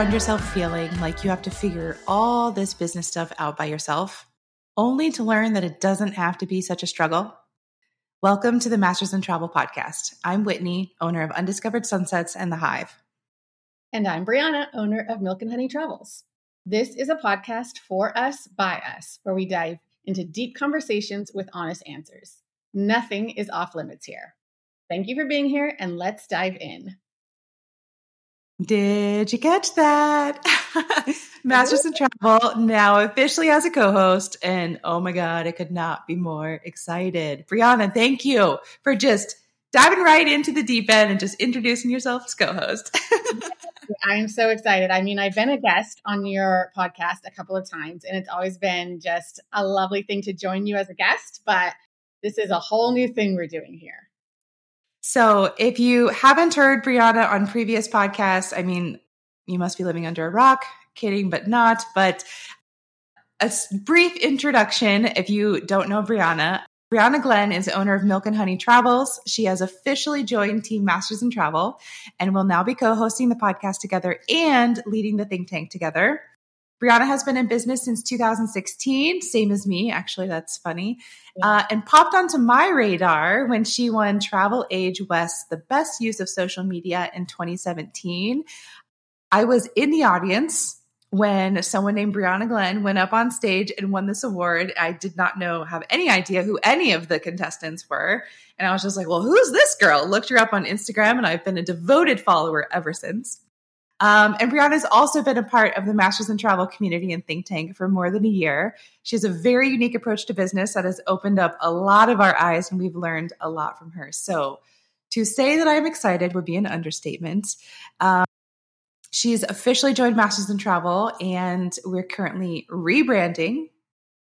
found yourself feeling like you have to figure all this business stuff out by yourself, only to learn that it doesn't have to be such a struggle? Welcome to the Masters in Travel podcast. I'm Whitney, owner of Undiscovered Sunsets and The Hive. And I'm Brianna, owner of Milk and Honey Travels. This is a podcast for us, by us, where we dive into deep conversations with honest answers. Nothing is off limits here. Thank you for being here, and let's dive in. Did you catch that? Masters in Travel now officially has a co host. And oh my God, I could not be more excited. Brianna, thank you for just diving right into the deep end and just introducing yourself as co host. I'm so excited. I mean, I've been a guest on your podcast a couple of times, and it's always been just a lovely thing to join you as a guest. But this is a whole new thing we're doing here. So if you haven't heard Brianna on previous podcasts, I mean, you must be living under a rock. Kidding, but not. But a brief introduction if you don't know Brianna. Brianna Glenn is owner of Milk and Honey Travels. She has officially joined Team Masters in Travel and will now be co hosting the podcast together and leading the think tank together. Brianna has been in business since 2016, same as me. Actually, that's funny. Uh, and popped onto my radar when she won Travel Age West, the best use of social media in 2017. I was in the audience when someone named Brianna Glenn went up on stage and won this award. I did not know, have any idea who any of the contestants were. And I was just like, well, who's this girl? Looked her up on Instagram and I've been a devoted follower ever since. Um, and Brianna's also been a part of the Masters in Travel community and think tank for more than a year. She has a very unique approach to business that has opened up a lot of our eyes, and we've learned a lot from her. So, to say that I'm excited would be an understatement. Um, she's officially joined Masters in Travel, and we're currently rebranding.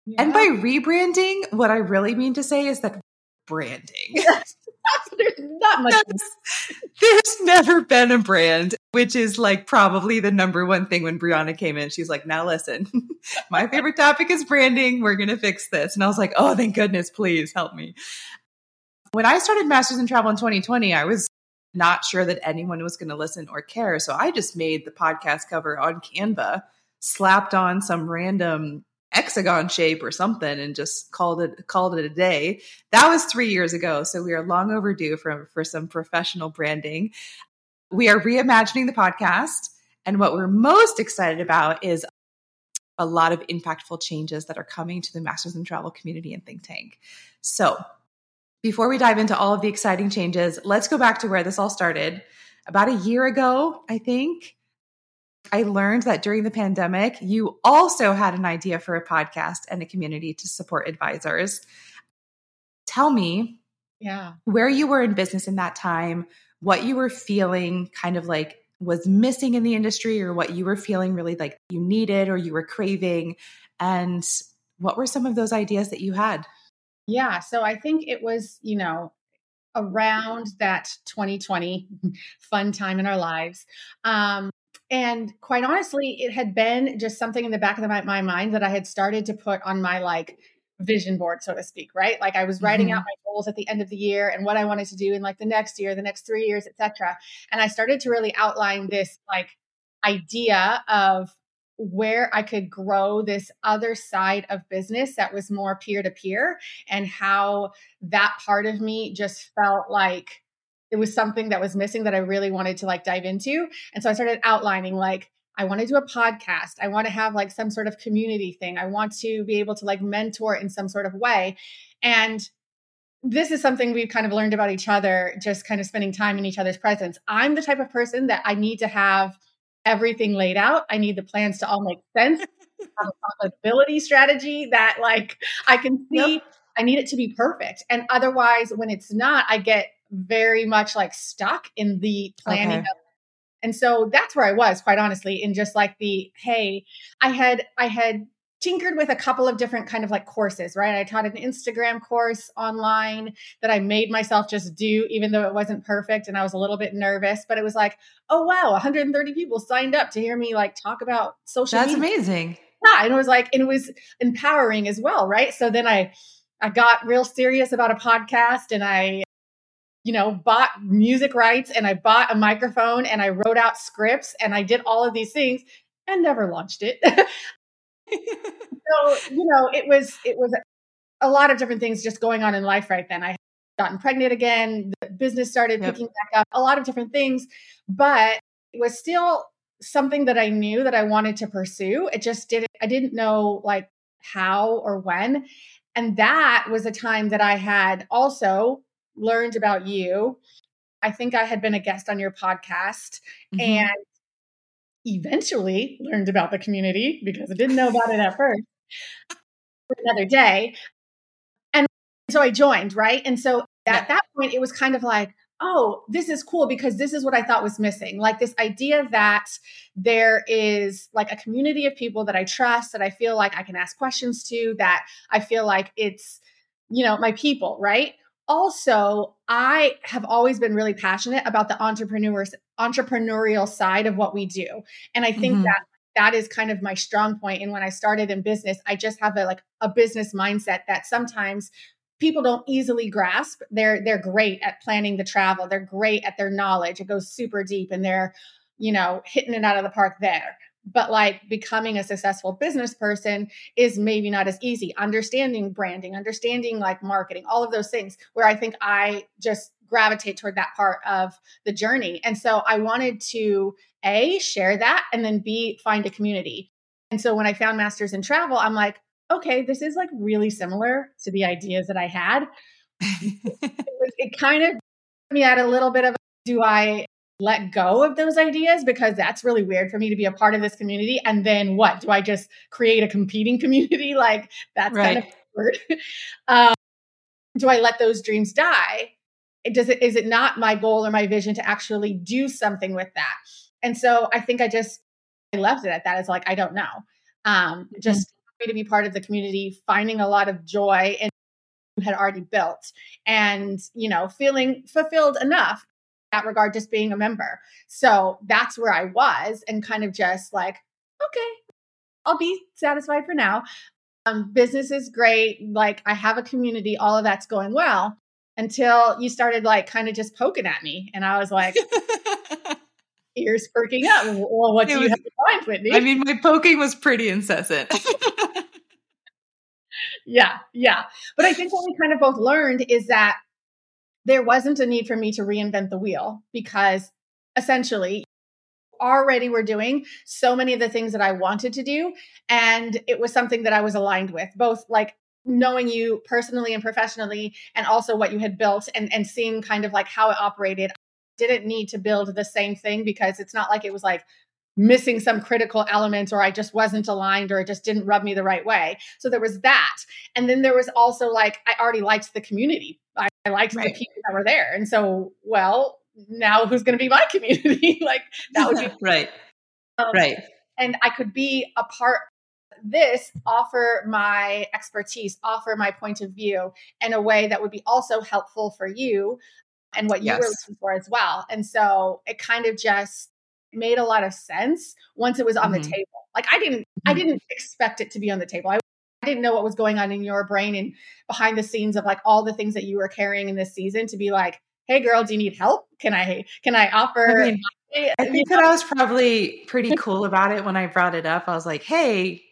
Yeah. And by rebranding, what I really mean to say is that branding. there's not much. there's never been a brand, which is like probably the number one thing when Brianna came in. She's like, now listen, my favorite topic is branding. We're going to fix this. And I was like, oh, thank goodness, please help me. When I started Masters in Travel in 2020, I was not sure that anyone was going to listen or care. So I just made the podcast cover on Canva, slapped on some random hexagon shape or something and just called it called it a day. That was 3 years ago, so we are long overdue for for some professional branding. We are reimagining the podcast and what we're most excited about is a lot of impactful changes that are coming to the Masters in Travel community and think tank. So, before we dive into all of the exciting changes, let's go back to where this all started. About a year ago, I think, I learned that during the pandemic, you also had an idea for a podcast and a community to support advisors. Tell me, yeah, where you were in business in that time, what you were feeling kind of like was missing in the industry or what you were feeling really like you needed or you were craving and what were some of those ideas that you had? Yeah, so I think it was, you know, around that 2020 fun time in our lives. Um, and quite honestly, it had been just something in the back of my, my mind that I had started to put on my like vision board, so to speak, right? Like I was writing mm-hmm. out my goals at the end of the year and what I wanted to do in like the next year, the next three years, etc. And I started to really outline this like idea of where I could grow this other side of business that was more peer to peer and how that part of me just felt like it was something that was missing that I really wanted to like dive into. And so I started outlining like, I want to do a podcast. I want to have like some sort of community thing. I want to be able to like mentor in some sort of way. And this is something we've kind of learned about each other, just kind of spending time in each other's presence. I'm the type of person that I need to have everything laid out. I need the plans to all make sense. have a profitability strategy that like I can see. Yep. I need it to be perfect. And otherwise, when it's not, I get very much like stuck in the planning okay. and so that's where I was, quite honestly, in just like the hey, I had I had tinkered with a couple of different kind of like courses, right? I taught an Instagram course online that I made myself just do, even though it wasn't perfect and I was a little bit nervous. But it was like, oh wow, 130 people signed up to hear me like talk about social. That's media. amazing. Yeah, and it was like, and it was empowering as well, right? So then I I got real serious about a podcast and I you know, bought music rights and I bought a microphone and I wrote out scripts and I did all of these things and never launched it. so, you know, it was it was a lot of different things just going on in life right then. I had gotten pregnant again, the business started yep. picking back up, a lot of different things, but it was still something that I knew that I wanted to pursue. It just didn't I didn't know like how or when. And that was a time that I had also learned about you. I think I had been a guest on your podcast mm-hmm. and eventually learned about the community because I didn't know about it at first. Another day. And so I joined, right? And so at that point, it was kind of like, oh, this is cool because this is what I thought was missing. Like this idea that there is like a community of people that I trust, that I feel like I can ask questions to, that I feel like it's, you know, my people, right? Also, I have always been really passionate about the entrepreneurs entrepreneurial side of what we do. And I think mm-hmm. that that is kind of my strong point and when I started in business, I just have a like a business mindset that sometimes people don't easily grasp. They're they're great at planning the travel. They're great at their knowledge. It goes super deep and they're, you know, hitting it out of the park there. But like becoming a successful business person is maybe not as easy. Understanding branding, understanding like marketing, all of those things where I think I just gravitate toward that part of the journey. And so I wanted to A, share that, and then B, find a community. And so when I found Masters in Travel, I'm like, okay, this is like really similar to the ideas that I had. it, was, it kind of me at a little bit of do I let go of those ideas because that's really weird for me to be a part of this community and then what do I just create a competing community like that's right. kind of weird. um, do I let those dreams die? Does it is it not my goal or my vision to actually do something with that? And so I think I just I left it at that. It's like I don't know. Um, mm-hmm. just to be part of the community, finding a lot of joy in you had already built and you know feeling fulfilled enough that regard just being a member. So that's where i was and kind of just like okay i'll be satisfied for now. Um, business is great like i have a community all of that's going well until you started like kind of just poking at me and i was like ears perking up. Well what do was, you have to find whitney? I mean my poking was pretty incessant. Yeah, yeah. But I think what we kind of both learned is that there wasn't a need for me to reinvent the wheel because essentially already were doing so many of the things that I wanted to do. And it was something that I was aligned with, both like knowing you personally and professionally, and also what you had built and, and seeing kind of like how it operated. I didn't need to build the same thing because it's not like it was like missing some critical element or I just wasn't aligned or it just didn't rub me the right way. So there was that. And then there was also like, I already liked the community. I, I liked right. the people that were there. And so, well, now who's going to be my community? like that would be right. Um, right. And I could be a part this offer my expertise, offer my point of view in a way that would be also helpful for you and what you yes. were looking for as well. And so it kind of just made a lot of sense once it was on mm-hmm. the table. Like I didn't mm-hmm. I didn't expect it to be on the table. I, I didn't know what was going on in your brain and behind the scenes of like all the things that you were carrying in this season to be like, "Hey girl, do you need help? Can I can I offer I, mean, I think that I was probably pretty cool about it when I brought it up. I was like, "Hey,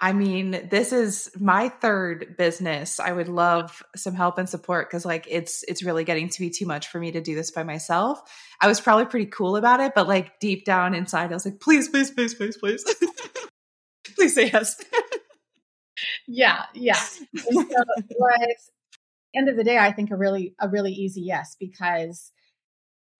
I mean, this is my third business. I would love some help and support because like it's it's really getting to be too much for me to do this by myself. I was probably pretty cool about it, but like deep down inside, I was like, please, please, please, please, please. please say yes. yeah, yeah. And so it was end of the day, I think a really a really easy yes because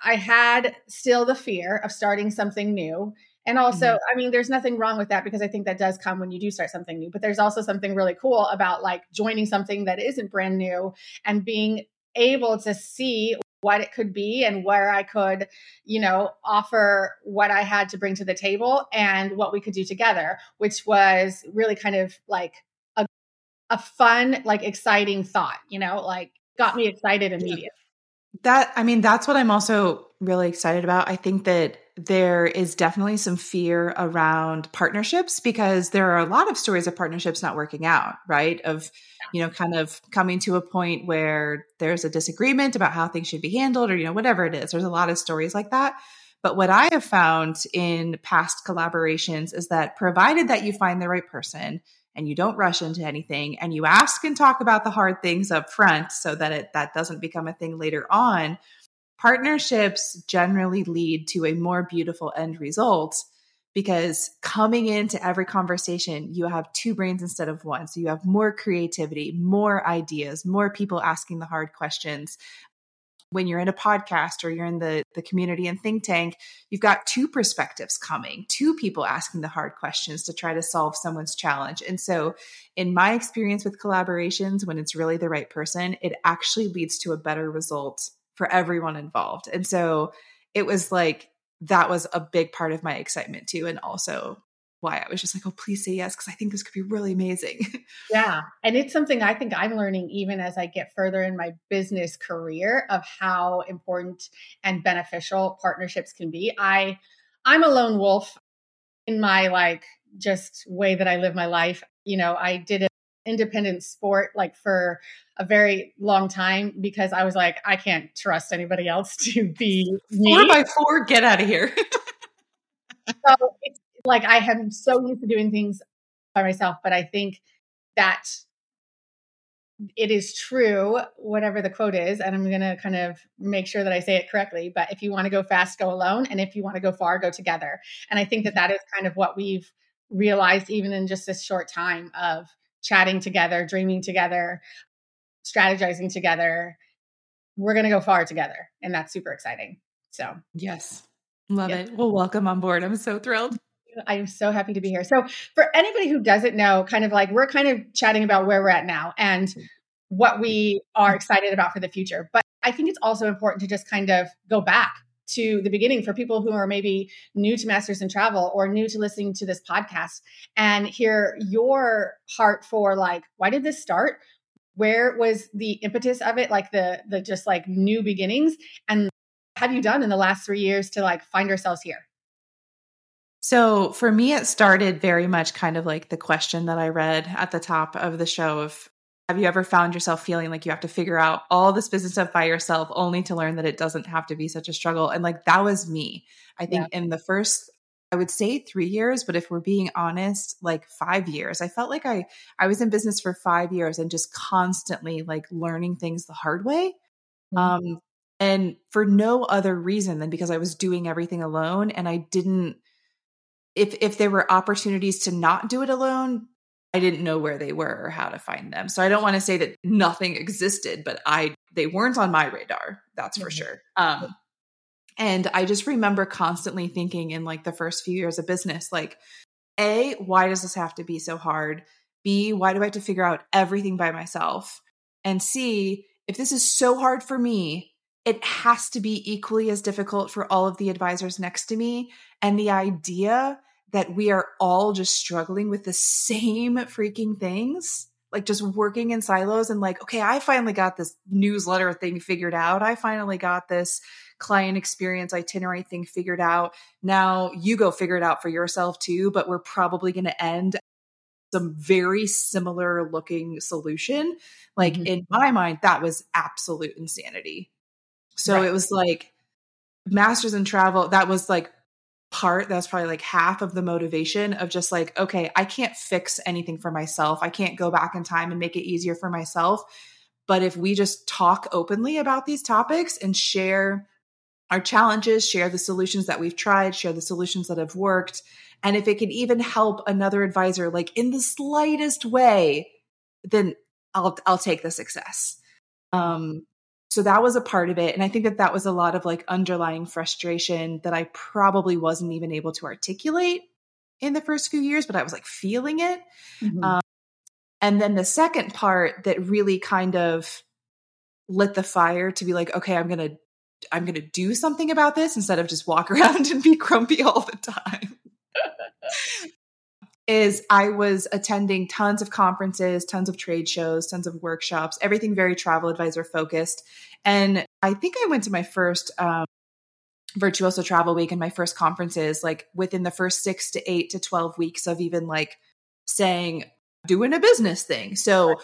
I had still the fear of starting something new and also, mm-hmm. I mean, there's nothing wrong with that because I think that does come when you do start something new. But there's also something really cool about like joining something that isn't brand new and being able to see what it could be and where I could, you know, offer what I had to bring to the table and what we could do together, which was really kind of like a, fun, like exciting thought, you know, like got me excited immediately. That, I mean, that's what I'm also really excited about. I think that there is definitely some fear around partnerships because there are a lot of stories of partnerships not working out, right? Of, you know, kind of coming to a point where there's a disagreement about how things should be handled or, you know, whatever it is. There's a lot of stories like that. But what I have found in past collaborations is that provided that you find the right person and you don't rush into anything and you ask and talk about the hard things up front so that it that doesn't become a thing later on, partnerships generally lead to a more beautiful end result because coming into every conversation, you have two brains instead of one. So you have more creativity, more ideas, more people asking the hard questions when you're in a podcast or you're in the, the community and think tank, you've got two perspectives coming, two people asking the hard questions to try to solve someone's challenge. And so, in my experience with collaborations, when it's really the right person, it actually leads to a better result for everyone involved. And so, it was like that was a big part of my excitement too. And also why I was just like, oh, please say yes, because I think this could be really amazing. yeah. And it's something I think I'm learning even as I get further in my business career of how important and beneficial partnerships can be. I I'm a lone wolf in my like just way that I live my life. You know, I did an independent sport like for a very long time because I was like, I can't trust anybody else to be me. Four by four, get out of here. so it's like I am so used to doing things by myself, but I think that it is true, whatever the quote is, and I'm going to kind of make sure that I say it correctly. But if you want to go fast, go alone. And if you want to go far, go together. And I think that that is kind of what we've realized, even in just this short time of chatting together, dreaming together, strategizing together. We're going to go far together. And that's super exciting. So, yes, love yep. it. Well, welcome on board. I'm so thrilled. I'm so happy to be here. So, for anybody who doesn't know, kind of like we're kind of chatting about where we're at now and mm-hmm. what we mm-hmm. are excited about for the future. But I think it's also important to just kind of go back to the beginning for people who are maybe new to Masters in Travel or new to listening to this podcast and hear your heart for like, why did this start? Where was the impetus of it? Like the the just like new beginnings and have you done in the last three years to like find ourselves here? So for me, it started very much kind of like the question that I read at the top of the show of have you ever found yourself feeling like you have to figure out all this business stuff by yourself only to learn that it doesn't have to be such a struggle? And like that was me. I think yeah. in the first I would say 3 years, but if we're being honest, like 5 years. I felt like I I was in business for 5 years and just constantly like learning things the hard way. Mm-hmm. Um and for no other reason than because I was doing everything alone and I didn't if if there were opportunities to not do it alone, I didn't know where they were or how to find them. So I don't want to say that nothing existed, but I they weren't on my radar. That's for mm-hmm. sure. Um, and I just remember constantly thinking in like the first few years of business, like, A, why does this have to be so hard? B, why do I have to figure out everything by myself? And C, if this is so hard for me, it has to be equally as difficult for all of the advisors next to me. And the idea that we are all just struggling with the same freaking things, like just working in silos and like, okay, I finally got this newsletter thing figured out. I finally got this client experience itinerary thing figured out. Now you go figure it out for yourself too, but we're probably going to end some very similar looking solution. Like mm-hmm. in my mind, that was absolute insanity. So right. it was like masters in travel, that was like part that's probably like half of the motivation of just like okay i can't fix anything for myself. I can't go back in time and make it easier for myself. But if we just talk openly about these topics and share our challenges share the solutions that we've tried share the solutions that have worked and if it can even help another advisor like in the slightest way then i'll i'll take the success. Um so that was a part of it. And i think that that was a lot of like underlying frustration that i probably wasn't even able to articulate in the first few years but i was like feeling it. Mm-hmm. um, and then the second part that really kind of lit the fire to be like okay i'm gonna i'm gonna do something about this instead of just walk around and be grumpy all the time is I was attending tons of conferences, tons of trade shows, tons of workshops, everything very travel advisor focused. And I think I went to my first um, Virtuoso Travel Week and my first conferences, like within the first six to eight to 12 weeks of even like saying, doing a business thing. So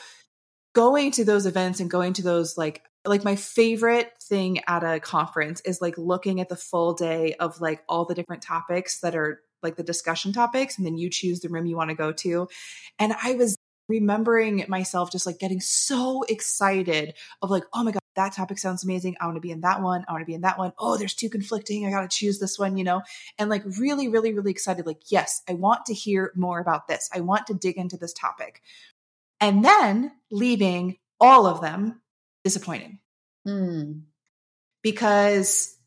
going to those events and going to those like like my favorite thing at a conference is like looking at the full day of like all the different topics that are like the discussion topics and then you choose the room you want to go to. And i was remembering myself just like getting so excited of like oh my god that topic sounds amazing. I want to be in that one. I want to be in that one. Oh there's two conflicting. I got to choose this one you know? And like really really really excited like yes i want to hear more about this. I want to dig into this topic. And then leaving all of them disappointed. Mm. Because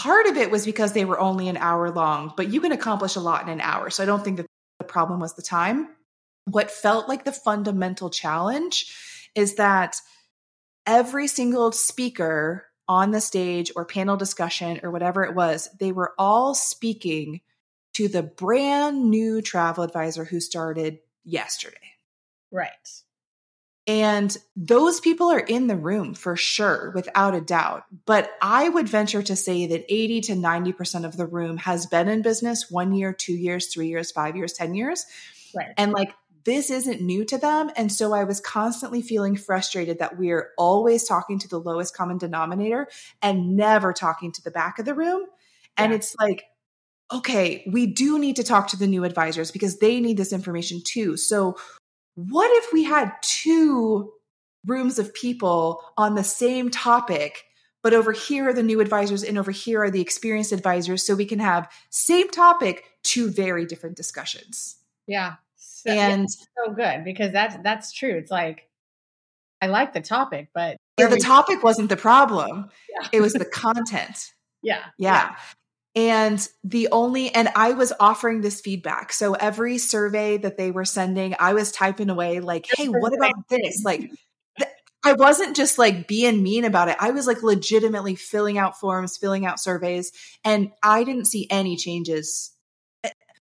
part of it was because they were only an hour long, but you can accomplish a lot in an hour. So I don't think that the problem was the time. What felt like the fundamental challenge is that every single speaker on the stage or panel discussion or whatever it was, they were all speaking to the brand new travel advisor who started yesterday. Right. And those people are in the room for sure, without a doubt. But I would venture to say that 80 to 90% of the room has been in business one year, two years, three years, five years, 10 years. Right. And like, this isn't new to them. And so I was constantly feeling frustrated that we're always talking to the lowest common denominator and never talking to the back of the room. And it's like, okay, we do need to talk to the new advisors because they need this information too. So what if we had two rooms of people on the same topic? But over here are the new advisors, and over here are the experienced advisors. So we can have same topic, two very different discussions. Yeah. So, and yeah, so good because that's that's true. It's like I like the topic, but yeah, the topic wasn't the problem. Yeah. It was the content. Yeah. yeah. And the only, and I was offering this feedback. So every survey that they were sending, I was typing away, like, hey, what about this? Like, I wasn't just like being mean about it. I was like legitimately filling out forms, filling out surveys, and I didn't see any changes. Eh,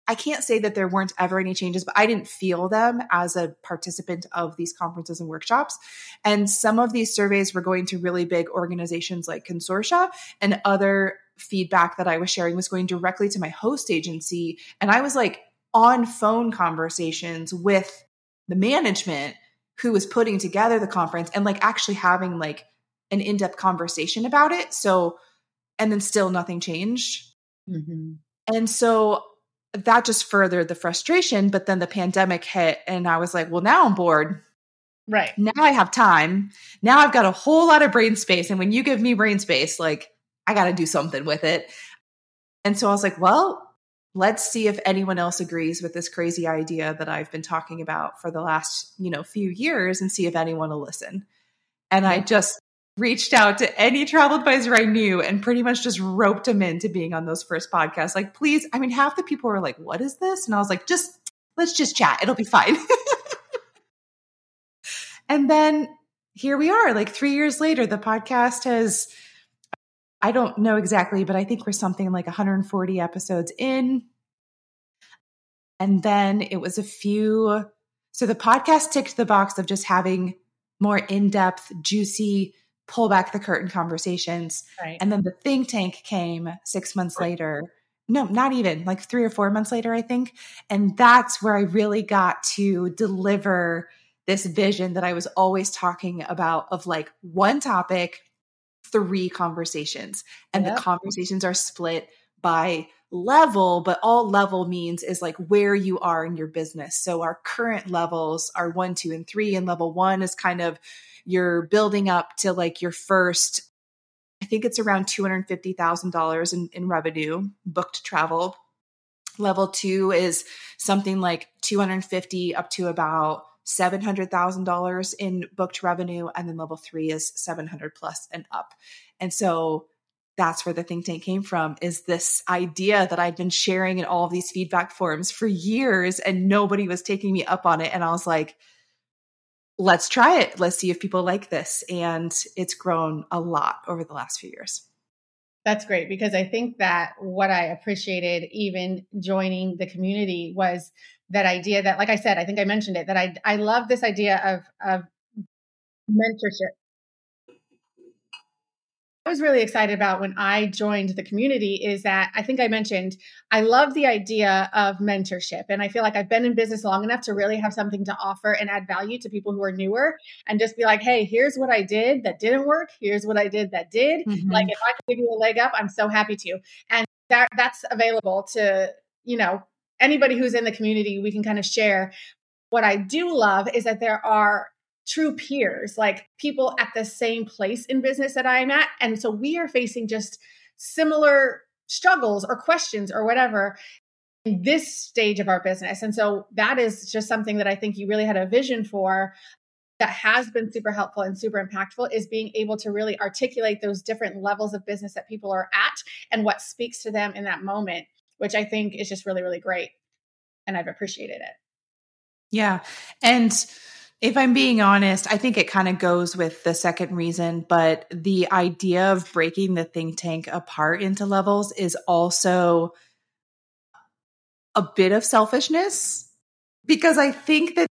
I can't say that there weren't ever any changes, but I didn't feel them as a participant of these conferences and workshops. And some of these surveys were going to really big organizations like Consortia and other feedback that I was sharing was going directly to my host agency. And I was like on phone conversations with the management who was putting together the conference and like actually having like an in depth conversation about it. So, and then still nothing changed. Mm-hmm. And so that just furthered the frustration. But then the pandemic hit, and I was like, well, now I'm bored. Right. Now I have time. Now I've got a whole lot of brain space. And when you give me brain space, like I got to do something with it. And so I was like, well, let's see if anyone else agrees with this crazy idea that I've been talking about for the last, you know, few years and see if anyone will listen. And I mm-hmm. just reached out to any travel advisor I knew and pretty much just roped them into being on those first podcasts. Like, please, I mean, half the people were like, what is this? And I was like, just let's just chat. It'll be fine. and then here we are, like three years later, the podcast has I don't know exactly, but I think we're something like 140 episodes in. And then it was a few. So the podcast ticked the box of just having more in depth, juicy, pull back the curtain conversations. Right. And then the think tank came six months right. later. No, not even like three or four months later, I think. And that's where I really got to deliver this vision that I was always talking about of like one topic, three conversations and yep. the conversations are split by level, but all level means is like where you are in your business. So our current levels are one, two, and three. And level one is kind of you're building up to like your first, I think it's around $250,000 in, in revenue, booked travel. Level two is something like 250 up to about $700,000 in booked revenue. And then level three is 700 plus and up. And so that's where the think tank came from is this idea that I'd been sharing in all of these feedback forums for years and nobody was taking me up on it. And I was like, let's try it. Let's see if people like this. And it's grown a lot over the last few years. That's great because I think that what I appreciated even joining the community was that idea that, like I said, I think I mentioned it, that I, I love this idea of, of mentorship. I was really excited about when I joined the community is that I think I mentioned I love the idea of mentorship. And I feel like I've been in business long enough to really have something to offer and add value to people who are newer and just be like, hey, here's what I did that didn't work. Here's what I did that did. Mm-hmm. Like if I can give you a leg up, I'm so happy to. And that that's available to, you know, anybody who's in the community, we can kind of share. What I do love is that there are true peers, like people at the same place in business that I'm at. And so we are facing just similar struggles or questions or whatever in this stage of our business. And so that is just something that I think you really had a vision for that has been super helpful and super impactful is being able to really articulate those different levels of business that people are at and what speaks to them in that moment, which I think is just really, really great. And I've appreciated it. Yeah. And if I'm being honest, I think it kind of goes with the second reason, but the idea of breaking the think tank apart into levels is also a bit of selfishness because I think that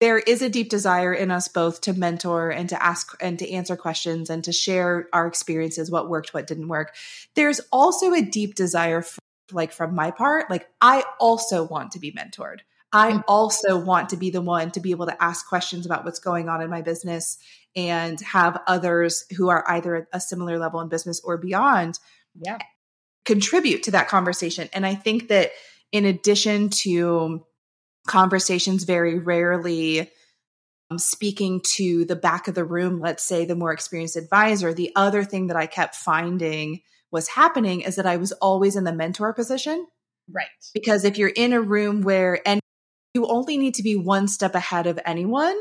there is a deep desire in us both to mentor and to ask and to answer questions and to share our experiences, what worked, what didn't work. There's also a deep desire, for, like from my part, like I also want to be mentored. I mm. also want to be the one to be able to ask questions about what's going on in my business and have others who are either at a similar level in business or beyond yeah. contribute to that conversation. And I think that in addition to conversations very rarely um, speaking to the back of the room, let's say the more experienced advisor, the other thing that I kept finding was happening is that I was always in the mentor position. Right. Because if you're in a room where and you only need to be one step ahead of anyone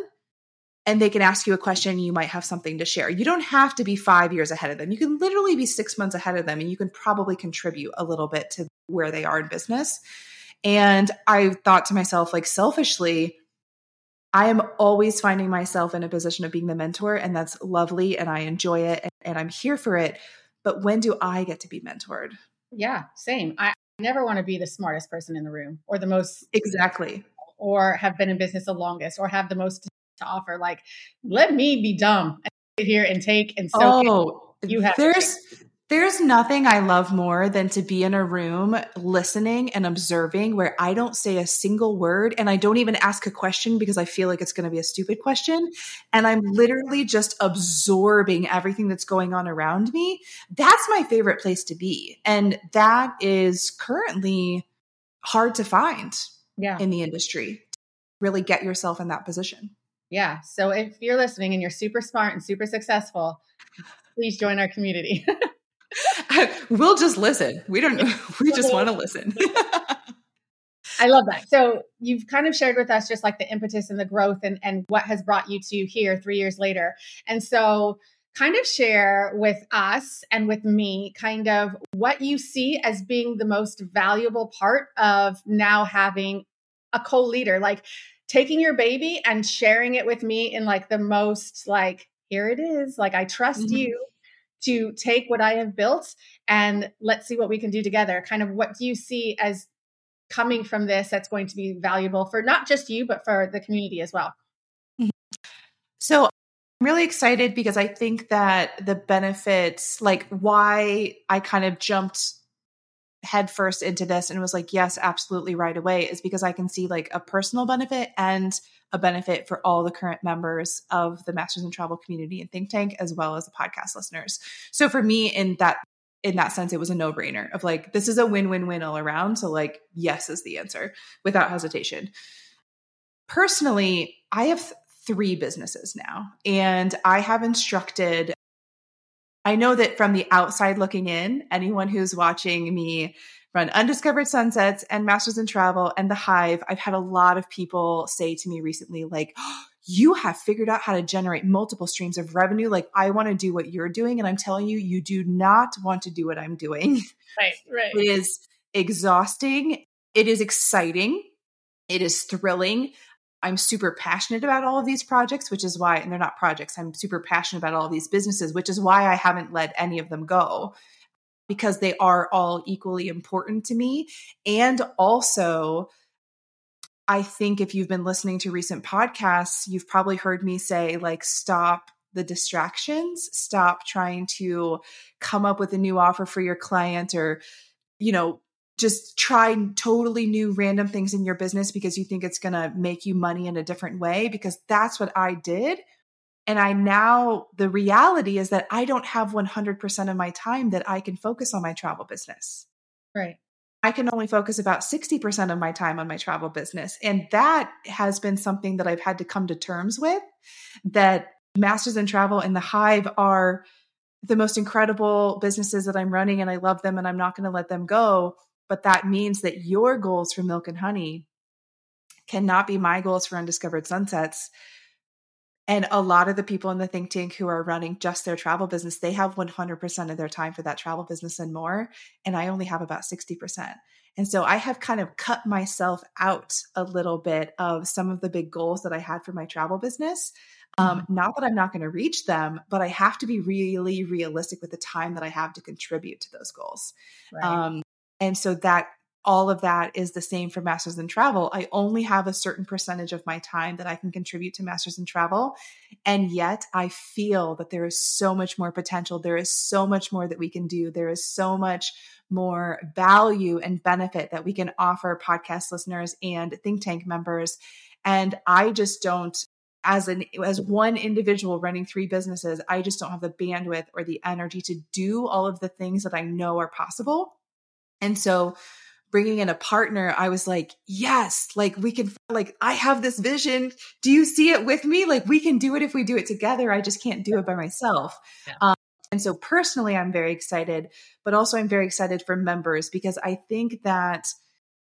and they can ask you a question you might have something to share you don't have to be five years ahead of them you can literally be six months ahead of them and you can probably contribute a little bit to where they are in business and i thought to myself like selfishly i am always finding myself in a position of being the mentor and that's lovely and i enjoy it and, and i'm here for it but when do i get to be mentored? Yeah same. I never want to be the smartest person in the room or the most exactly. or have been in business the longest or have the most to offer. Like, let me be dumb and sit here and take and so oh, You have there's there's nothing I love more than to be in a room listening and observing where I don't say a single word and I don't even ask a question because I feel like it's going to be a stupid question. And I'm literally just absorbing everything that's going on around me. That's my favorite place to be. And that is currently hard to find yeah. in the industry. Really get yourself in that position. Yeah. So if you're listening and you're super smart and super successful, please join our community. we'll just listen. We don't we just want to listen. I love that. So you've kind of shared with us just like the impetus and the growth and, and what has brought you to here three years later. And so kind of share with us and with me kind of what you see as being the most valuable part of now having a co-leader like taking your baby and sharing it with me in like the most like here it is like i trust mm-hmm. you to take what i have built and let's see what we can do together. Kind of what do you see as coming from this that's going to be valuable for not just you but for the community as well? Mm-hmm. So I'm really excited because I think that the benefits, like why I kind of jumped headfirst into this and was like, yes, absolutely right away, is because I can see like a personal benefit and a benefit for all the current members of the Masters in Travel community and think tank, as well as the podcast listeners. So for me, in that in that sense, it was a no brainer of like, this is a win win win all around. So, like, yes is the answer without hesitation. Personally, I have three businesses now. And I have instructed, I know that from the outside looking in, anyone who's watching me run Undiscovered Sunsets and Masters in Travel and The Hive, I've had a lot of people say to me recently, like, oh, you have figured out how to generate multiple streams of revenue. Like, I want to do what you're doing. And I'm telling you, you do not want to do what I'm doing. Right, right. It is exhausting. It is exciting. It is thrilling. I'm super passionate about all of these projects, which is why, and they're not projects, I'm super passionate about all of these businesses, which is why I haven't let any of them go because they are all equally important to me. And also, I think if you've been listening to recent podcasts, you've probably heard me say, like, stop the distractions, stop trying to come up with a new offer for your client or, you know, just try totally new random things in your business because you think it's going to make you money in a different way because that's what I did. And I now, the reality is that I don't have 100% of my time that I can focus on my travel business. Right. I can only focus about 60% of my time on my travel business. And that has been something that I've had to come to terms with that Masters in Travel and the Hive are the most incredible businesses that I'm running and I love them and I'm not going to let them go. But that means that your goals for Milk and Honey cannot be my goals for Undiscovered Sunsets and a lot of the people in the think tank who are running just their travel business, they have 100% of their time for that travel business and more. And I only have about 60%. And so I have kind of cut myself out a little bit of some of the big goals that I had for my travel business. Um, mm-hmm. not that I'm not going to reach them, but I have to be really realistic with the time that I have to contribute to those goals. Right. Um, and so that all of that is the same for Masters in Travel. I only have a certain percentage of my time that I can contribute to Masters in Travel. And yet I feel that there is so much more potential. There is so much more that we can do. There is so much more value and benefit that we can offer podcast listeners and think tank members. And I just don't as an as one individual running three businesses, I just don't have the bandwidth or the energy to do all of the things that I know are possible. And so bringing in a partner, I was like, yes, like we can, like, I have this vision. Do you see it with me? Like, we can do it if we do it together. I just can't do it by myself. Yeah. Um, and so, personally, I'm very excited, but also I'm very excited for members because I think that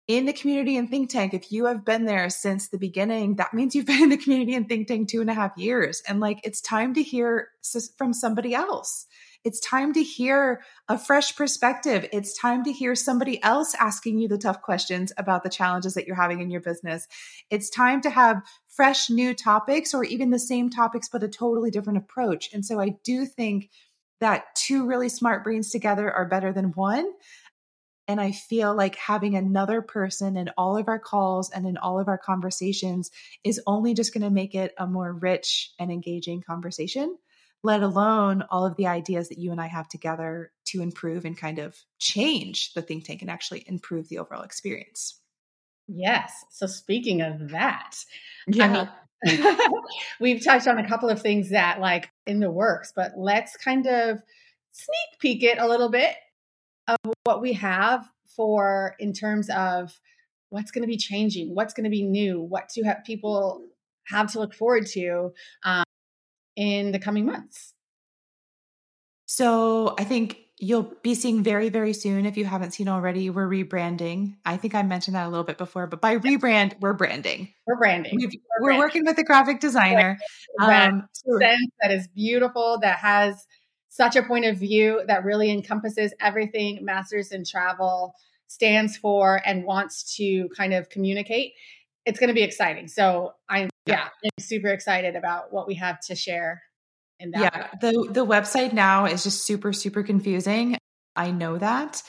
in the community and think tank, if you have been there since the beginning, that means you've been in the community and think tank two and a half years. And like, it's time to hear from somebody else. It's time to hear a fresh perspective. It's time to hear somebody else asking you the tough questions about the challenges that you're having in your business. It's time to have fresh new topics or even the same topics, but a totally different approach. And so I do think that two really smart brains together are better than one. And I feel like having another person in all of our calls and in all of our conversations is only just going to make it a more rich and engaging conversation let alone all of the ideas that you and I have together to improve and kind of change the think tank and actually improve the overall experience. Yes. So speaking of that, yeah. I mean, we've touched on a couple of things that like in the works, but let's kind of sneak peek it a little bit of what we have for in terms of what's going to be changing, what's going to be new, what to have people have to look forward to. Um, in the coming months? So I think you'll be seeing very, very soon. If you haven't seen already, we're rebranding. I think I mentioned that a little bit before, but by rebrand, we're branding. We're branding. we are branding. working with a graphic designer. Um, that is beautiful, that has such a point of view that really encompasses everything Masters in Travel stands for and wants to kind of communicate. It's going to be exciting. So I'm yeah, I'm super excited about what we have to share in that. Yeah, the the website now is just super super confusing. I know that.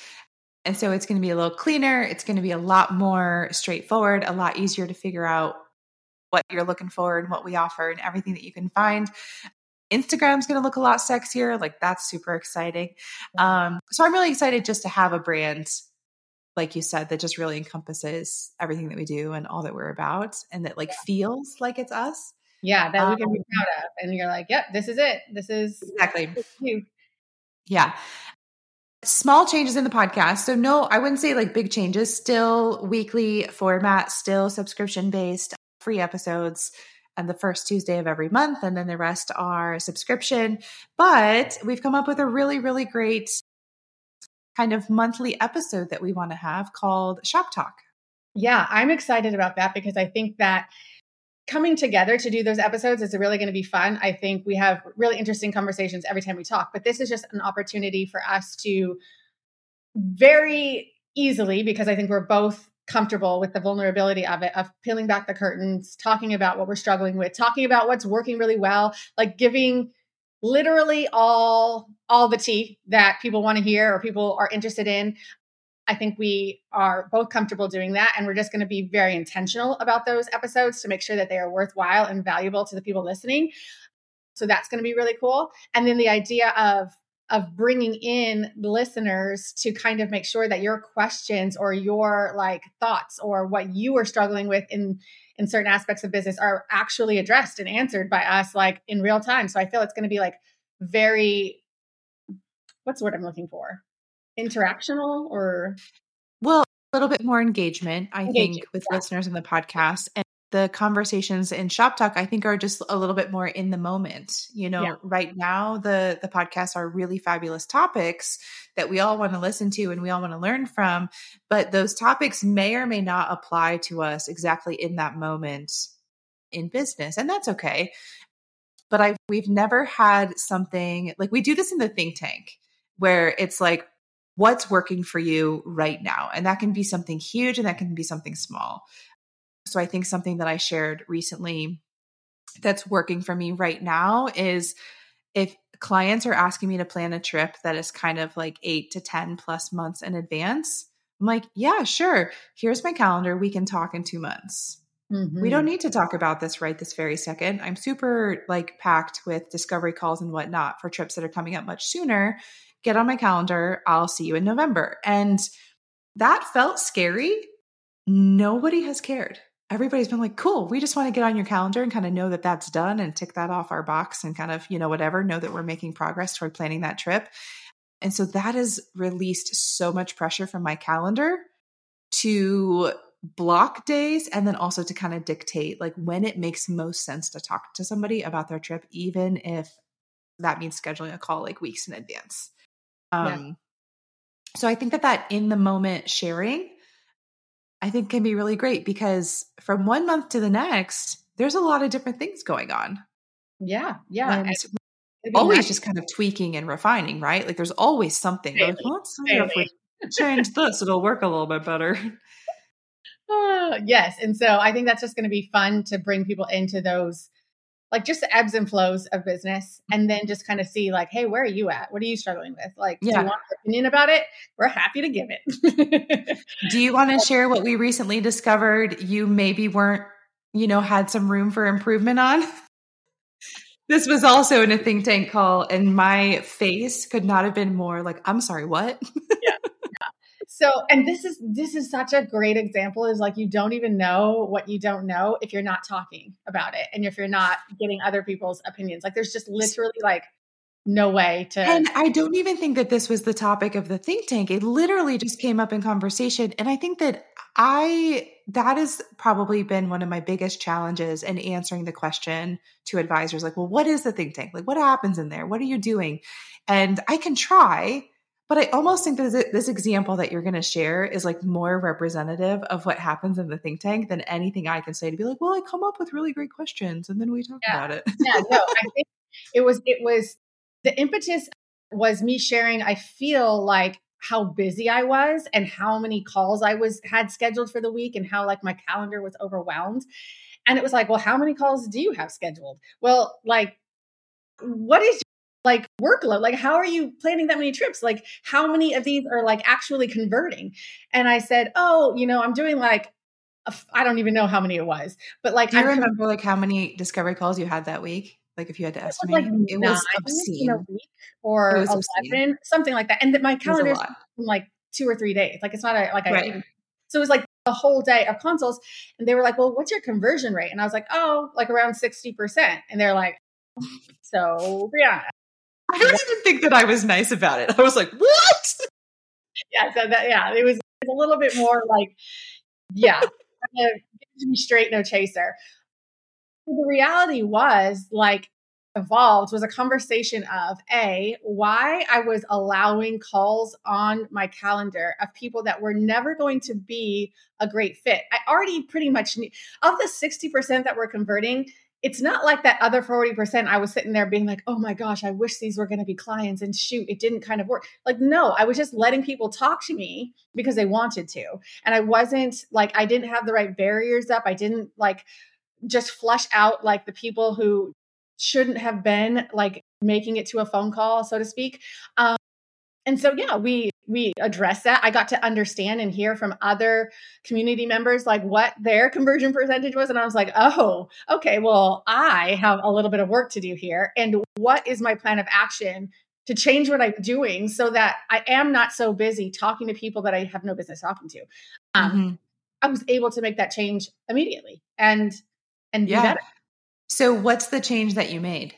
And so it's going to be a little cleaner, it's going to be a lot more straightforward, a lot easier to figure out what you're looking for and what we offer and everything that you can find. Instagram's going to look a lot sexier, like that's super exciting. Um, so I'm really excited just to have a brand like you said, that just really encompasses everything that we do and all that we're about and that like yeah. feels like it's us. Yeah, that um, we can be um proud of. And you're like, yep, this is it. This is exactly this is you. Yeah. Small changes in the podcast. So, no, I wouldn't say like big changes. Still weekly format, still subscription based, free episodes and the first Tuesday of every month. And then the rest are subscription. But we've come up with a really, really great kind of monthly episode that we want to have called Shop Talk. Yeah, I'm excited about that because I think that coming together to do those episodes is really going to be fun. I think we have really interesting conversations every time we talk, but this is just an opportunity for us to very easily, because I think we're both comfortable with the vulnerability of it, of peeling back the curtains, talking about what we're struggling with, talking about what's working really well, like giving literally all all the tea that people want to hear or people are interested in i think we are both comfortable doing that and we're just going to be very intentional about those episodes to make sure that they are worthwhile and valuable to the people listening So that's going to be really cool. And then the idea of of bringing in listeners to kind of make sure that your questions or your like thoughts or what you are struggling with in in certain aspects of business are actually addressed and answered by us like in real time. So I feel it's going to be like very what's the word I'm looking for? Interactional or well, a little bit more engagement, I engagement, think, with yeah. listeners in the podcast. And the conversations in shop talk i think are just a little bit more in the moment. You know yeah. right now the the podcasts are really fabulous topics that we all want to listen to and we all want to learn from but those topics may or may not apply to us exactly in that moment in business and that's okay. But i we've never had something like we do this in the think tank where it's like what's working for you right now? And that can be something huge and that can be something small so I think something that I shared recently that's working for me right now is if clients are asking me to plan a trip that is kind of like eight to 10 plus months in advance, I'm like, yeah, sure. Here's my calendar. We can talk in two months. Mm-hmm. We don't need to talk about this right this very second. I'm super like packed with discovery calls and whatnot for trips that are coming up much sooner. Get on my calendar. I'll see you in November. And that felt scary. Nobody has cared everybody's been like, cool, we just want to get on your calendar and kind of know that that's done and tick that off our box and kind of, you know, whatever, know that we're making progress toward planning that trip. And so that has released so much pressure from my calendar to block days and then also to kind of dictate like when it makes most sense to talk to somebody about their trip, even if that means scheduling a call like weeks in advance. Um, yeah. So I think that that in the moment sharing I think can be really great because from one month to the next, there's a lot of different things going on. Yeah. Yeah. always nice. just kind of tweaking and refining, right? Like there's always something. Like, well, change this, it'll work a little bit better. Uh, yes. And so I think that's just going to be fun to bring people into those like just the ebbs and flows of business mm-hmm. and then just kind of see like hey where are you at? What are you struggling with? Like yeah. do you want an opinion about it? We're happy to give it. Do you want to share what we recently discovered you maybe weren't you know had some room for improvement on? This was also in a think tank call and my face could not have been more like i'm sorry what so and this is this is such a great example is like you don't even know what you don't know if you're not talking about it and if you're not getting other people's opinions. Like there's just literally like no way to and i don't even think that this was the topic of the think tank. It literally just came up in conversation. And i think that i that has probably been one of my biggest challenges in answering the question to advisors like well what is the think tank? Like what happens in there? What are you doing? And i can try but I almost think that this example that you're going to share is like more representative of what happens in the think tank than anything I can say to be like, well, I come up with really great questions and then we talk yeah. about it. yeah, no, I think it was, it was the impetus was me sharing, I feel like how busy I was and how many calls I was had scheduled for the week and how like my calendar was overwhelmed. And it was like, well, how many calls do you have scheduled? Well, like, what is like workload like how are you planning that many trips? Like how many of these are like actually converting? And i said oh you know i'm doing like I don't even know how many it was but like do you I'm remember like how many discovery calls you had that week? Like if you had to estimate it was, like it was obscene a week or 11 obscene. something like that and my calendar is like two or three days like it's not a like right. I, so it was like a whole day of consults and they were like well what's your conversion rate? And i was like oh like around 60% and they're like so yeah I don't even think that I was nice about it. I was like, what? Yeah, so that yeah, it was, a little bit more like, yeah, me straight, no chaser. The reality was like evolved was a conversation of a why I was allowing calls on my calendar of people that were never going to be a great fit. I already pretty much knew of the 60% that were converting, it's not like that other 40% I was sitting there being like, oh my gosh, I wish these were going to be clients and shoot, it didn't kind of work. Like, no, I was just letting people talk to me because they wanted to. And I wasn't like, I didn't have the right barriers up. I didn't like just flush out like the people who shouldn't have been like making it to a phone call, so to speak. Um, and so yeah, we we addressed that. I got to understand and hear from other community members like what their conversion percentage was. And I was like, oh, okay, well, I have a little bit of work to do here. And what is my plan of action to change what I'm doing so that I am not so busy talking to people that I have no business talking to? Um, mm-hmm. I was able to make that change immediately and and yeah. Better. So what's the change that you made?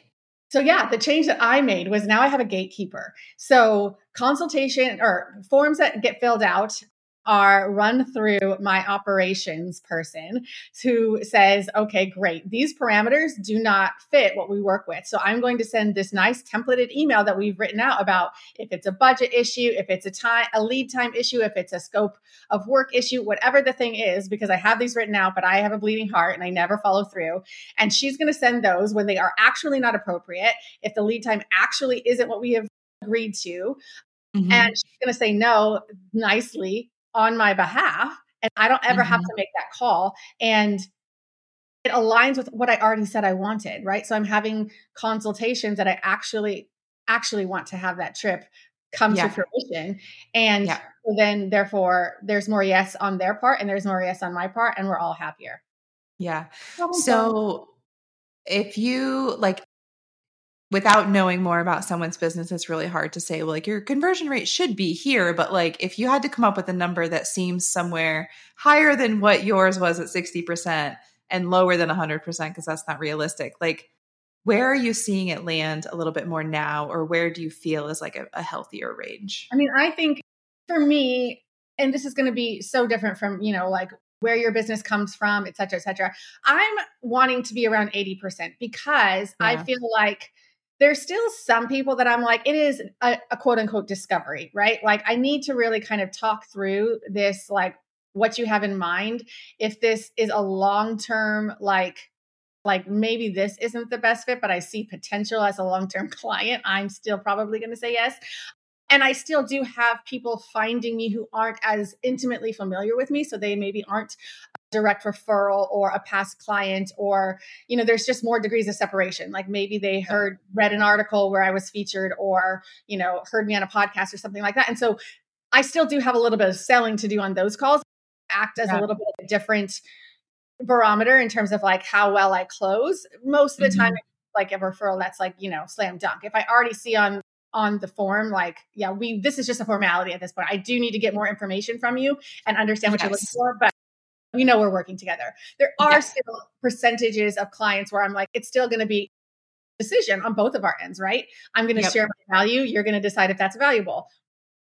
So yeah, the change that I made was now I have a gatekeeper. So consultation or forms that get filled out are run through my operations person who says, okay, great. These parameters do not fit what we work with. So I'm going to send this nice templated email that we've written out about if it's a budget issue, if it's a time, a lead time issue, if it's a scope of work issue, whatever the thing is, because I have these written out, but I have a bleeding heart and I never follow through. And she's going to send those when they are actually not appropriate. If the lead time actually isn't what we have agreed to, Mm-hmm. and she's going to say no nicely on my behalf and I don't ever mm-hmm. have to make that call. And it aligns with what I already said I wanted, right? So I'm having consultations that I actually actually want to have that trip come yeah. to fruition. And yeah. then therefore there's more yes on their part and there's more yes on my part and we're all happier. Yeah. So if you like without knowing more about someone's business, it's really hard to say, well, like your conversion rate should be here. But like if you had to come up with a number that seems somewhere higher than what yours was at 60% and lower than 100%, because that's not realistic, like where are you seeing it land a little bit more now? Or where do you feel is like a, a healthier range? I mean, I think for me, and this is going to be so different from, you know, like where your business comes from, et cetera, et cetera. I'm wanting to be around 80% because yeah. I feel like there's still some people that I'm like, it is a, a, quote unquote discovery, right? Like, I need to really kind of talk through this, like, what you have in mind. If this is a long term, like, like maybe this isn't the best fit, but I see potential as a long term client, I'm still probably going to say yes. And I still do have people finding me who aren't as intimately familiar with me. So they maybe aren't direct referral or a past client or you know there's just more degrees of separation. Like maybe they heard read an article where i was featured or you know heard me on a podcast or something like that. And so i still do have a little bit of selling to do on those calls. Act as yeah. a little bit of a different barometer in terms of like how well i close. Most of the mm-hmm. time like a referral that's like you know slam dunk. If i already see on on the form like yeah we this is just a formality at this point. I do need to get more information from you and understand what yes. you're looking for but we know we're working together. There are yes. still percentages of clients where I'm like, it's still going to be decision on both of our ends, right? I'm going to yep. share my value. You're going to decide if that's valuable.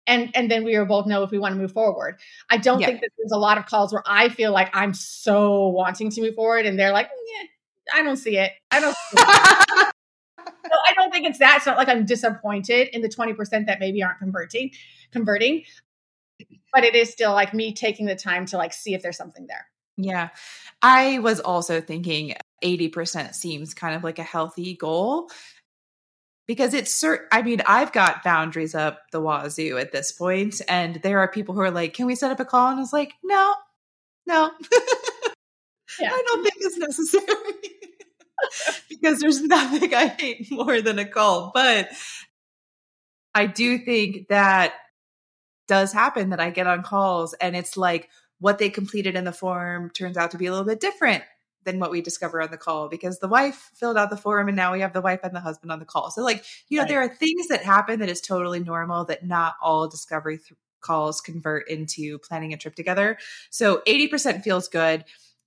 And, and then we will both know if we want to move forward. I don't yep. think that there's a lot of calls where I feel like I'm so wanting to move forward and they're like, mm, I don't see it. I don't see it. so I don't think it's that. It's not like I'm disappointed in the 20% that maybe aren't converting, converting but it is still like me taking the time to like see if there's something there. Yeah. I was also thinking 80% seems kind of like a healthy goal because it's cert I mean, I've got boundaries up the wazoo at this point, and there are people who are like, Can we set up a call? And I was like, No, no. yeah. I don't think it's necessary. because there's nothing I hate more than a call. But I do think that does happen that I get on calls and it's like what they completed in the form turns out to be a little bit different than what we discover on the call because the wife filled out the form and now we have the wife and the husband on the call. So like, you know, right. there are things that happen that is totally normal that not all discovery th- calls convert into planning a trip together. So 80% feels good.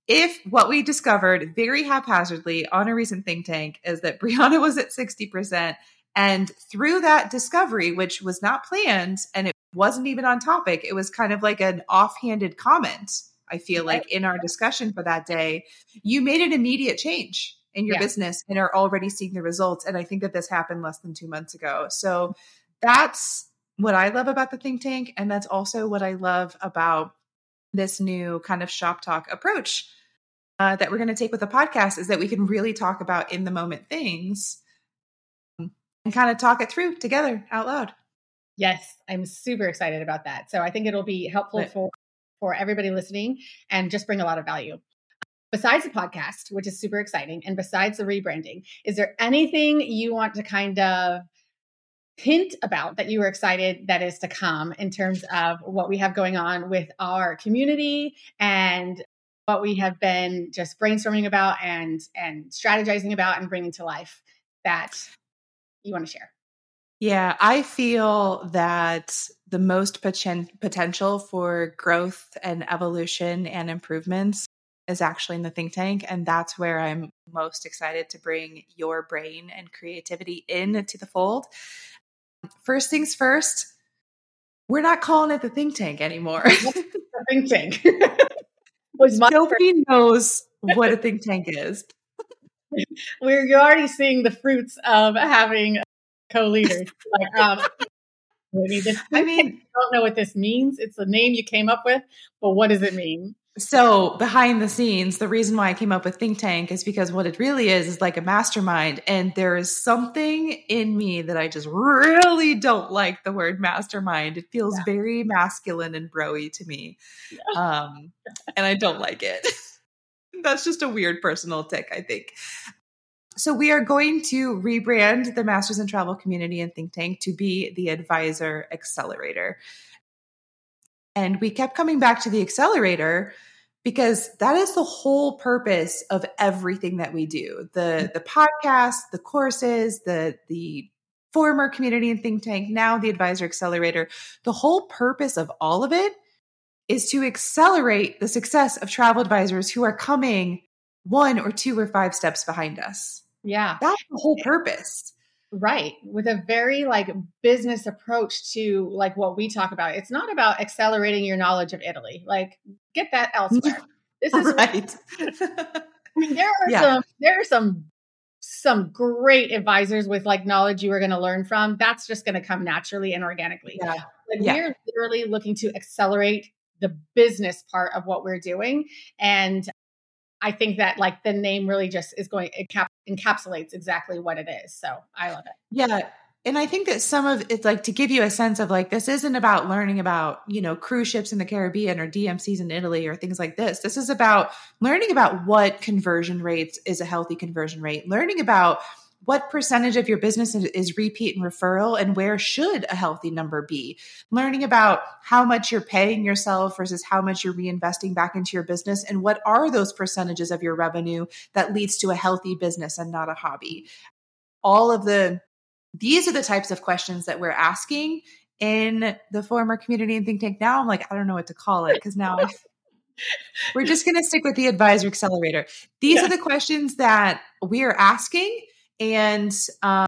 If what we discovered very haphazardly on a recent think tank is that Brianna was at 60% and through that discovery, which was not planned and it wasn't even on topic. It was kind of like an offhanded comment, I feel like, in our discussion for that day. You made an immediate change in your yeah. business and are already seeing the results. And I think that this happened less than two months ago. So that's what I love about the think tank. And that's also what I love about this new kind of shop talk approach uh, that we're going to take with the podcast is that we can really talk about in the moment things and kind of talk it through together out loud. Yes, I'm super excited about that. So I think it'll be helpful for for everybody listening and just bring a lot of value. Besides the podcast, which is super exciting, and besides the rebranding, is there anything you want to kind of hint about that you were excited that is to come in terms of what we have going on with our community and what we have been just brainstorming about and and strategizing about and bringing to life that you want to share yeah i feel that the most poten- potential for growth and evolution and improvements is actually in the think tank and that's where i'm most excited to bring your brain and creativity into the fold first things first we're not calling it the think tank anymore the think tank was nobody first. knows what a think tank is. We're you're already seeing the fruits of having co-leaders. like, um, I mean, I don't know what this means. It's a name you came up with, but what does it mean? So, behind the scenes, the reason why I came up with think tank is because what it really is is like a mastermind. And there is something in me that I just really don't like the word mastermind. It feels yeah. very masculine and broy to me. Yeah. Um, and I don't like it. That's just a weird personal tic, I think. So, we are going to rebrand the Masters in Travel community and think tank to be the Advisor Accelerator. And we kept coming back to the accelerator because that is the whole purpose of everything that we do. The mm-hmm. the podcast, the courses, the the former community and think tank, now the advisor accelerator. The whole purpose of all of it is to accelerate the success of travel advisors who are coming one or two or five steps behind us. Yeah. That's the whole purpose. Right. With a very like business approach to like what we talk about. It's not about accelerating your knowledge of Italy. Like get that elsewhere. This is right. I mean, there are yeah. some there are some some great advisors with like knowledge you are going to learn from. That's just going to come naturally and organically. Yeah. Like yeah. we're literally looking to accelerate the business part of what we're doing and I think that like the name really just is going it cap- encapsulates exactly what it is. So I love it. Yeah. And I think that some of it's like to give you a sense of like this isn't about learning about, you know, cruise ships in the Caribbean or DMCs in Italy or things like this. This is about learning about what conversion rates is a healthy conversion rate, learning about what percentage of your business is repeat and referral and where should a healthy number be? Learning about how much you're paying yourself versus how much you're reinvesting back into your business and what are those percentages of your revenue that leads to a healthy business and not a hobby? All of the these are the types of questions that we're asking in the former community and think tank. Now i'm like i don't know what to call it because now we're just going to stick with the advisor accelerator. These yeah. are the questions that we are asking and um,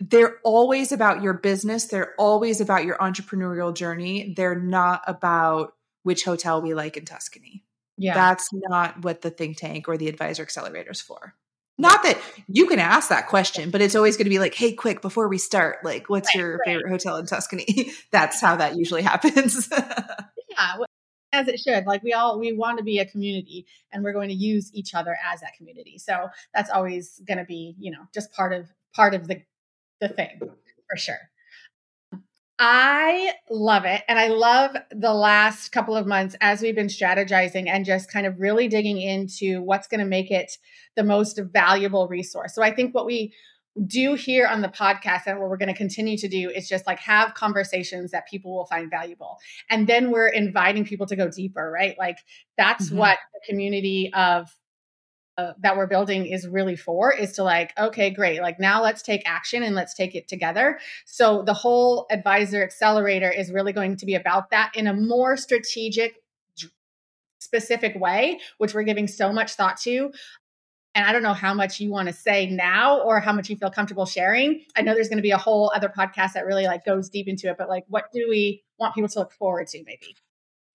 they're always about your business. They're always about your entrepreneurial journey. They're not about which hotel we like in Tuscany. Yeah. That's not what the think tank or the advisor accelerator is for. Not that you can ask that question, but it's always going to be like, hey, quick, before we start, like, what's right, your right. favorite hotel in Tuscany? That's how that usually happens. yeah as it should like we all we want to be a community and we're going to use each other as that community so that's always going to be you know just part of part of the the thing for sure I love it. And I love the last couple of months as we've been strategizing and just kind of really digging into what's going to make it the most valuable resource. So I think what we do here on the podcast and what we're going to continue to do is just like have conversations that people will find valuable. And then we're inviting people to go deeper right? Like that's mm-hmm. what the community of uh, that we're building is really for is to like okay great like now let's take action and let's take it together. So the whole advisor accelerator is really going to be about that in a more strategic specific way which we're giving so much thought to and I don't know how much you want to say now or how much you feel comfortable sharing. I know there's going to be a whole other podcast that really like goes deep into it, but like what do we want people to look forward to maybe?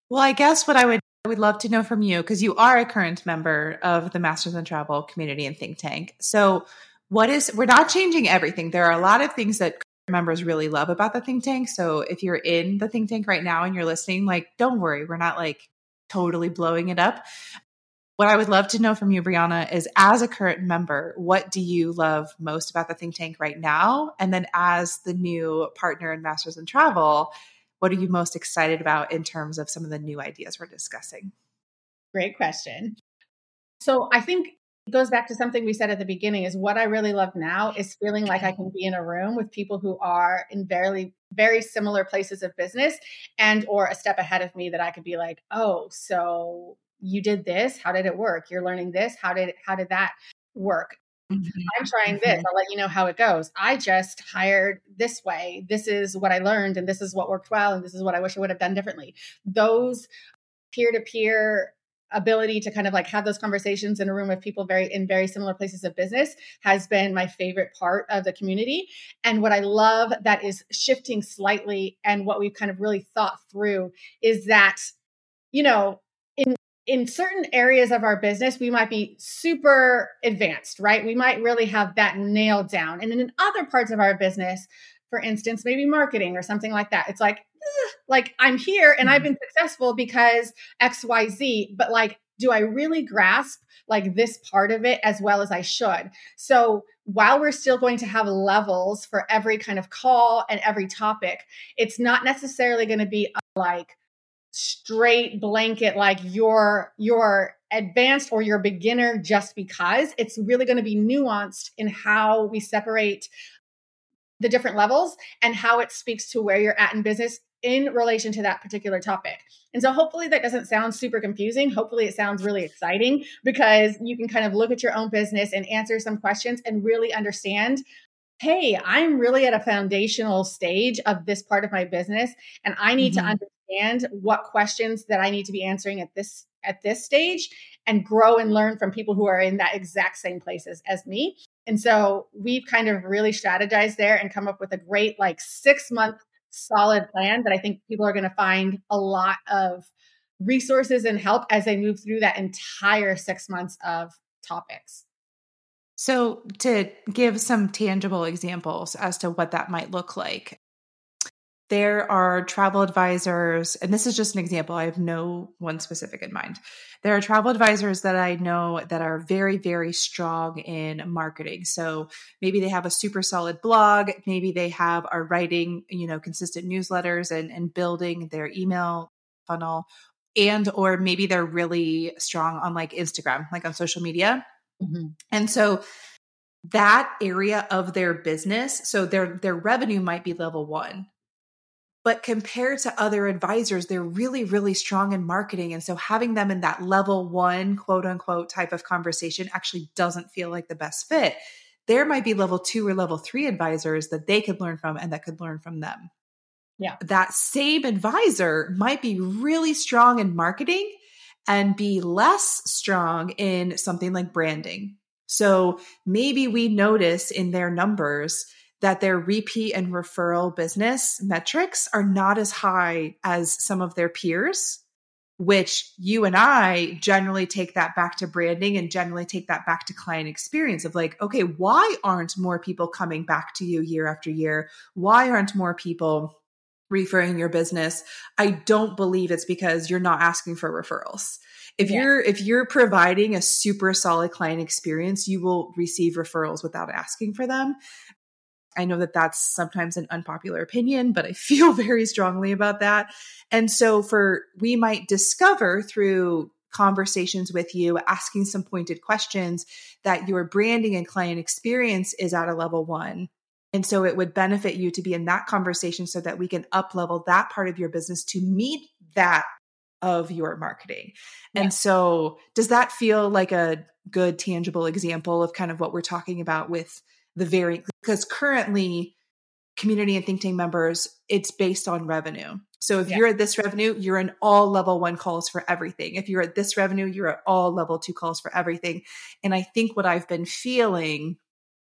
Well, I guess what I would I would love to know from you because you are a current member of the Masters in Travel community and think tank. So, what is we're not changing everything. There are a lot of things that members really love about the think tank. So, if you're in the think tank right now and you're listening, like don't worry, we're not like totally blowing it up. What I would love to know from you, Brianna, is as a current member, what do you love most about the think tank right now? And then as the new partner in Masters in Travel, what are you most excited about in terms of some of the new ideas we're discussing? Great question. So I think it goes back to something we said at the beginning is what I really love now is feeling like I can be in a room with people who are in very very similar places of business and or a step ahead of me that I could be like, "Oh, so you did this, how did it work? You're learning this, how did how did that work?" Mm-hmm. I'm trying this. Mm-hmm. I'll let you know how it goes. I just hired this way. This is what I learned, and this is what worked well, and this is what I wish I would have done differently. Those peer to peer ability to kind of like have those conversations in a room with people very in very similar places of business has been my favorite part of the community and what i love that is shifting slightly and what we've kind of really thought through is that you know in in certain areas of our business we might be super advanced right we might really have that nailed down and then in other parts of our business for instance maybe marketing or something like that it's like like I'm here and I've mm-hmm. been successful because XYZ, but like, do I really grasp like this part of it as well as I should? So while we're still going to have levels for every kind of call and every topic, it's not necessarily going to be like straight blanket like you're you're advanced or you're beginner just because it's really going to be nuanced in how we separate the different levels and how it speaks to where you're at in business in relation to that particular topic. And so hopefully that doesn't sound super confusing. Hopefully it sounds really exciting because you can kind of look at your own business and answer some questions and really understand hey, I'm really at a foundational stage of this part of my business and I need mm-hmm. to understand what questions that I need to be answering at this at this stage and grow and learn from people who are in that exact same places as me. And so we've kind of really strategized there and come up with a great like 6 month solid plan that I think people are going to find a lot of resources and help as they move through that entire six months of topics. So, to give some tangible examples as to what that might look like, there are travel advisors, and this is just an example. I have no one specific in mind. There are travel advisors that I know that are very, very strong in marketing. So maybe they have a super solid blog, maybe they have are writing, you know, consistent newsletters and, and building their email funnel, and or maybe they're really strong on like Instagram, like on social media. Mm-hmm. And so that area of their business, so their their revenue might be level one but compared to other advisors, they're really, really strong in marketing. And so having them in that level one, quote unquote, type of conversation actually doesn't feel like the best fit. There might be level two or level three advisors that they could learn from and that could learn from them. Yeah. That same advisor might be really strong in marketing and be less strong in something like branding. So maybe we notice in their numbers that their repeat and referral business metrics are not as high as some of their peers, which you and I generally take that back to branding and generally take that back to client experience of like, okay, why aren't more people coming back to you year after year? Why aren't more people referring your business? I don't believe it's because you're not asking for referrals if yeah. you're if you're providing a super solid client experience you will receive referrals without asking for them I know that that's sometimes an unpopular opinion, but I feel very strongly about that. And so for we might discover through conversations with you, asking some pointed questions that your branding and client experience is at a level 1. And so it would benefit you to be in that conversation so that we can up level that part of your business to meet that of your marketing. Yeah. And so does that feel like a good tangible example of kind of what we're talking about with the very because currently community and think tank members it's based on revenue. So if yeah. you're at this revenue you're in all level one calls for everything. If you're at this revenue you're at all level two calls for everything. And i think what i've been feeling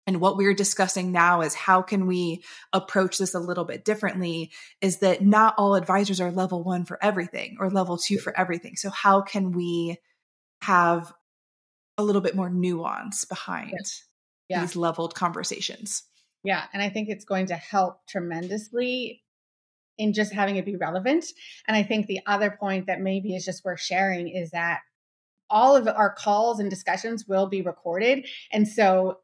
and what we're discussing now is how can we approach this a little bit differently is that not all advisors are level one for everything or level two for everything. So how can we have a little bit more nuance behind yes yeah. these leveled conversations. Yeah. And I think it's going to help tremendously in just having it be relevant. And I think the other point that maybe is just worth sharing is that all of our calls and discussions will be recorded. And so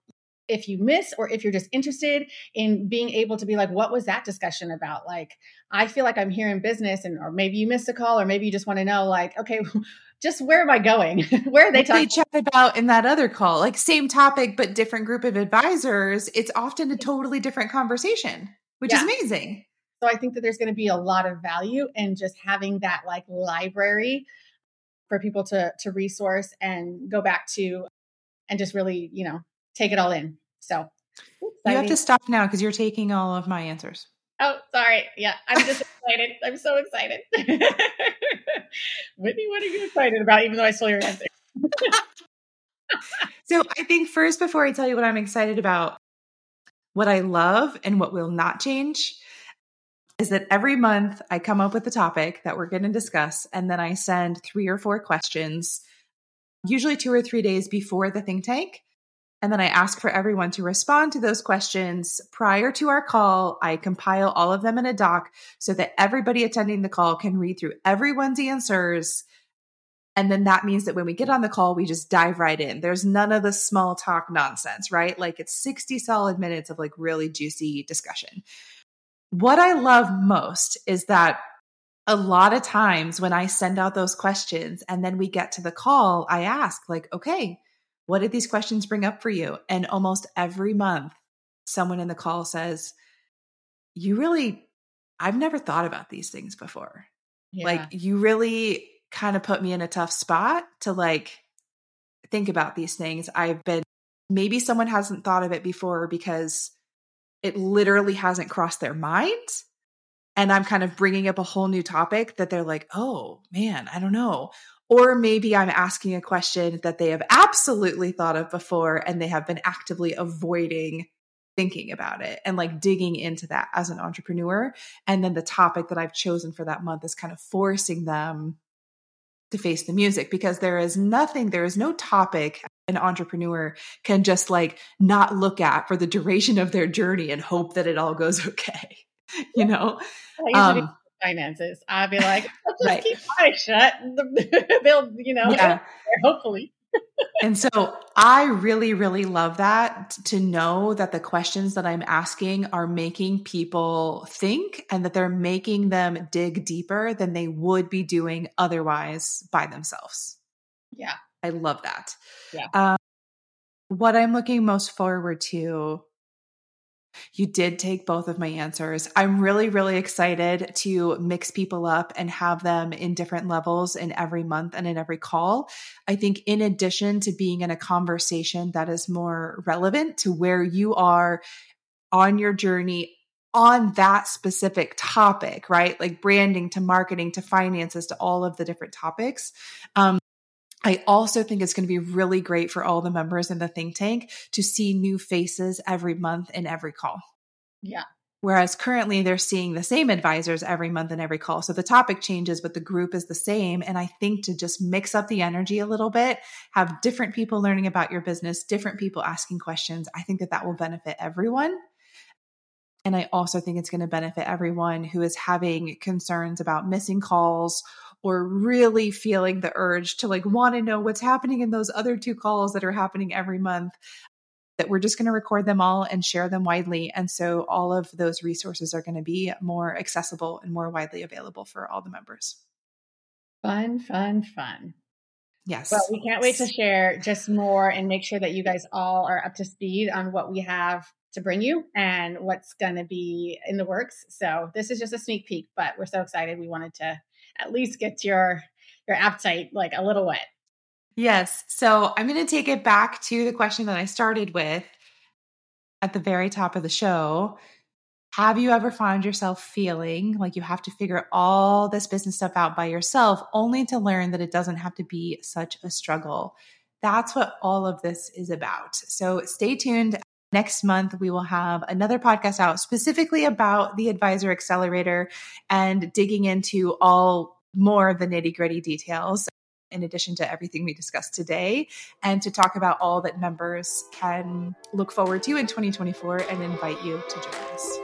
if you miss or if you're just interested in being able to be like what was that discussion about like i feel like i'm here in business and or maybe you missed a call or maybe you just want to know like okay just where am I going? where are they talking? They chat about in that other call, like same topic but different group of advisors. It's often a totally different conversation, which yeah. is amazing. So I think that there's going to be a lot of value in just having that like library for people to to resource and go back to and just really, you know, take it all in. So you have to stop now because you're taking all of my answers. Oh, sorry. Yeah, I'm just excited. I'm so excited. Whitney, what are you excited about, even though I stole your answer? so I think first, before I tell you what I'm excited about, what I love and what will not change is that every month I come up with a topic that we're going to discuss, and then I send three or four questions, usually two or three days before the think tank. And then I ask for everyone to respond to those questions prior to our call. I compile all of them in a doc so that everybody attending the call can read through everyone's answers. And then that means that when we get on the call, we just dive right in. There's none of the small talk nonsense, right? Like it's 60 solid minutes of like really juicy discussion. What I love most is that a lot of times when I send out those questions and then we get to the call, I ask, like, okay, what did these questions bring up for you? And almost every month, someone in the call says, You really, I've never thought about these things before. Yeah. Like, you really kind of put me in a tough spot to like think about these things. I've been, maybe someone hasn't thought of it before because it literally hasn't crossed their mind. And I'm kind of bringing up a whole new topic that they're like, oh man, I don't know. Or maybe I'm asking a question that they have absolutely thought of before and they have been actively avoiding thinking about it and like digging into that as an entrepreneur. And then the topic that I've chosen for that month is kind of forcing them to face the music because there is nothing, there is no topic an entrepreneur can just like not look at for the duration of their journey and hope that it all goes okay. You know? Um, finances. I'd be like, let's just right. keep my eyes shut. They'll, you know, yeah. hopefully. and so I really, really love that to know that the questions that I'm asking are making people think and that they're making them dig deeper than they would be doing otherwise by themselves. Yeah. I love that. Yeah. Um, what I'm looking most forward to you did take both of my answers. I'm really, really excited to mix people up and have them in different levels in every month and in every call. I think, in addition to being in a conversation that is more relevant to where you are on your journey on that specific topic, right? Like branding to marketing to finances to all of the different topics. Um, I also think it's going to be really great for all the members in the think tank to see new faces every month in every call. Yeah. Whereas currently they're seeing the same advisors every month in every call. So the topic changes, but the group is the same. And I think to just mix up the energy a little bit, have different people learning about your business, different people asking questions, I think that that will benefit everyone. And I also think it's going to benefit everyone who is having concerns about missing calls or really feeling the urge to like want to know what's happening in those other two calls that are happening every month that we're just going to record them all and share them widely and so all of those resources are going to be more accessible and more widely available for all the members. Fun fun fun. Yes. Well we can't wait to share just more and make sure that you guys all are up to speed on what we have to bring you and what's going to be in the works. So this is just a sneak peek but we're so excited we wanted to at least gets your your appetite like a little wet. Yes. So I'm going to take it back to the question that I started with at the very top of the show. Have you ever found yourself feeling like you have to figure all this business stuff out by yourself only to learn that it doesn't have to be such a struggle? That's what all of this is about. So stay tuned. Next month, we will have another podcast out specifically about the Advisor Accelerator and digging into all more of the nitty gritty details in addition to everything we discussed today, and to talk about all that members can look forward to in 2024 and invite you to join us.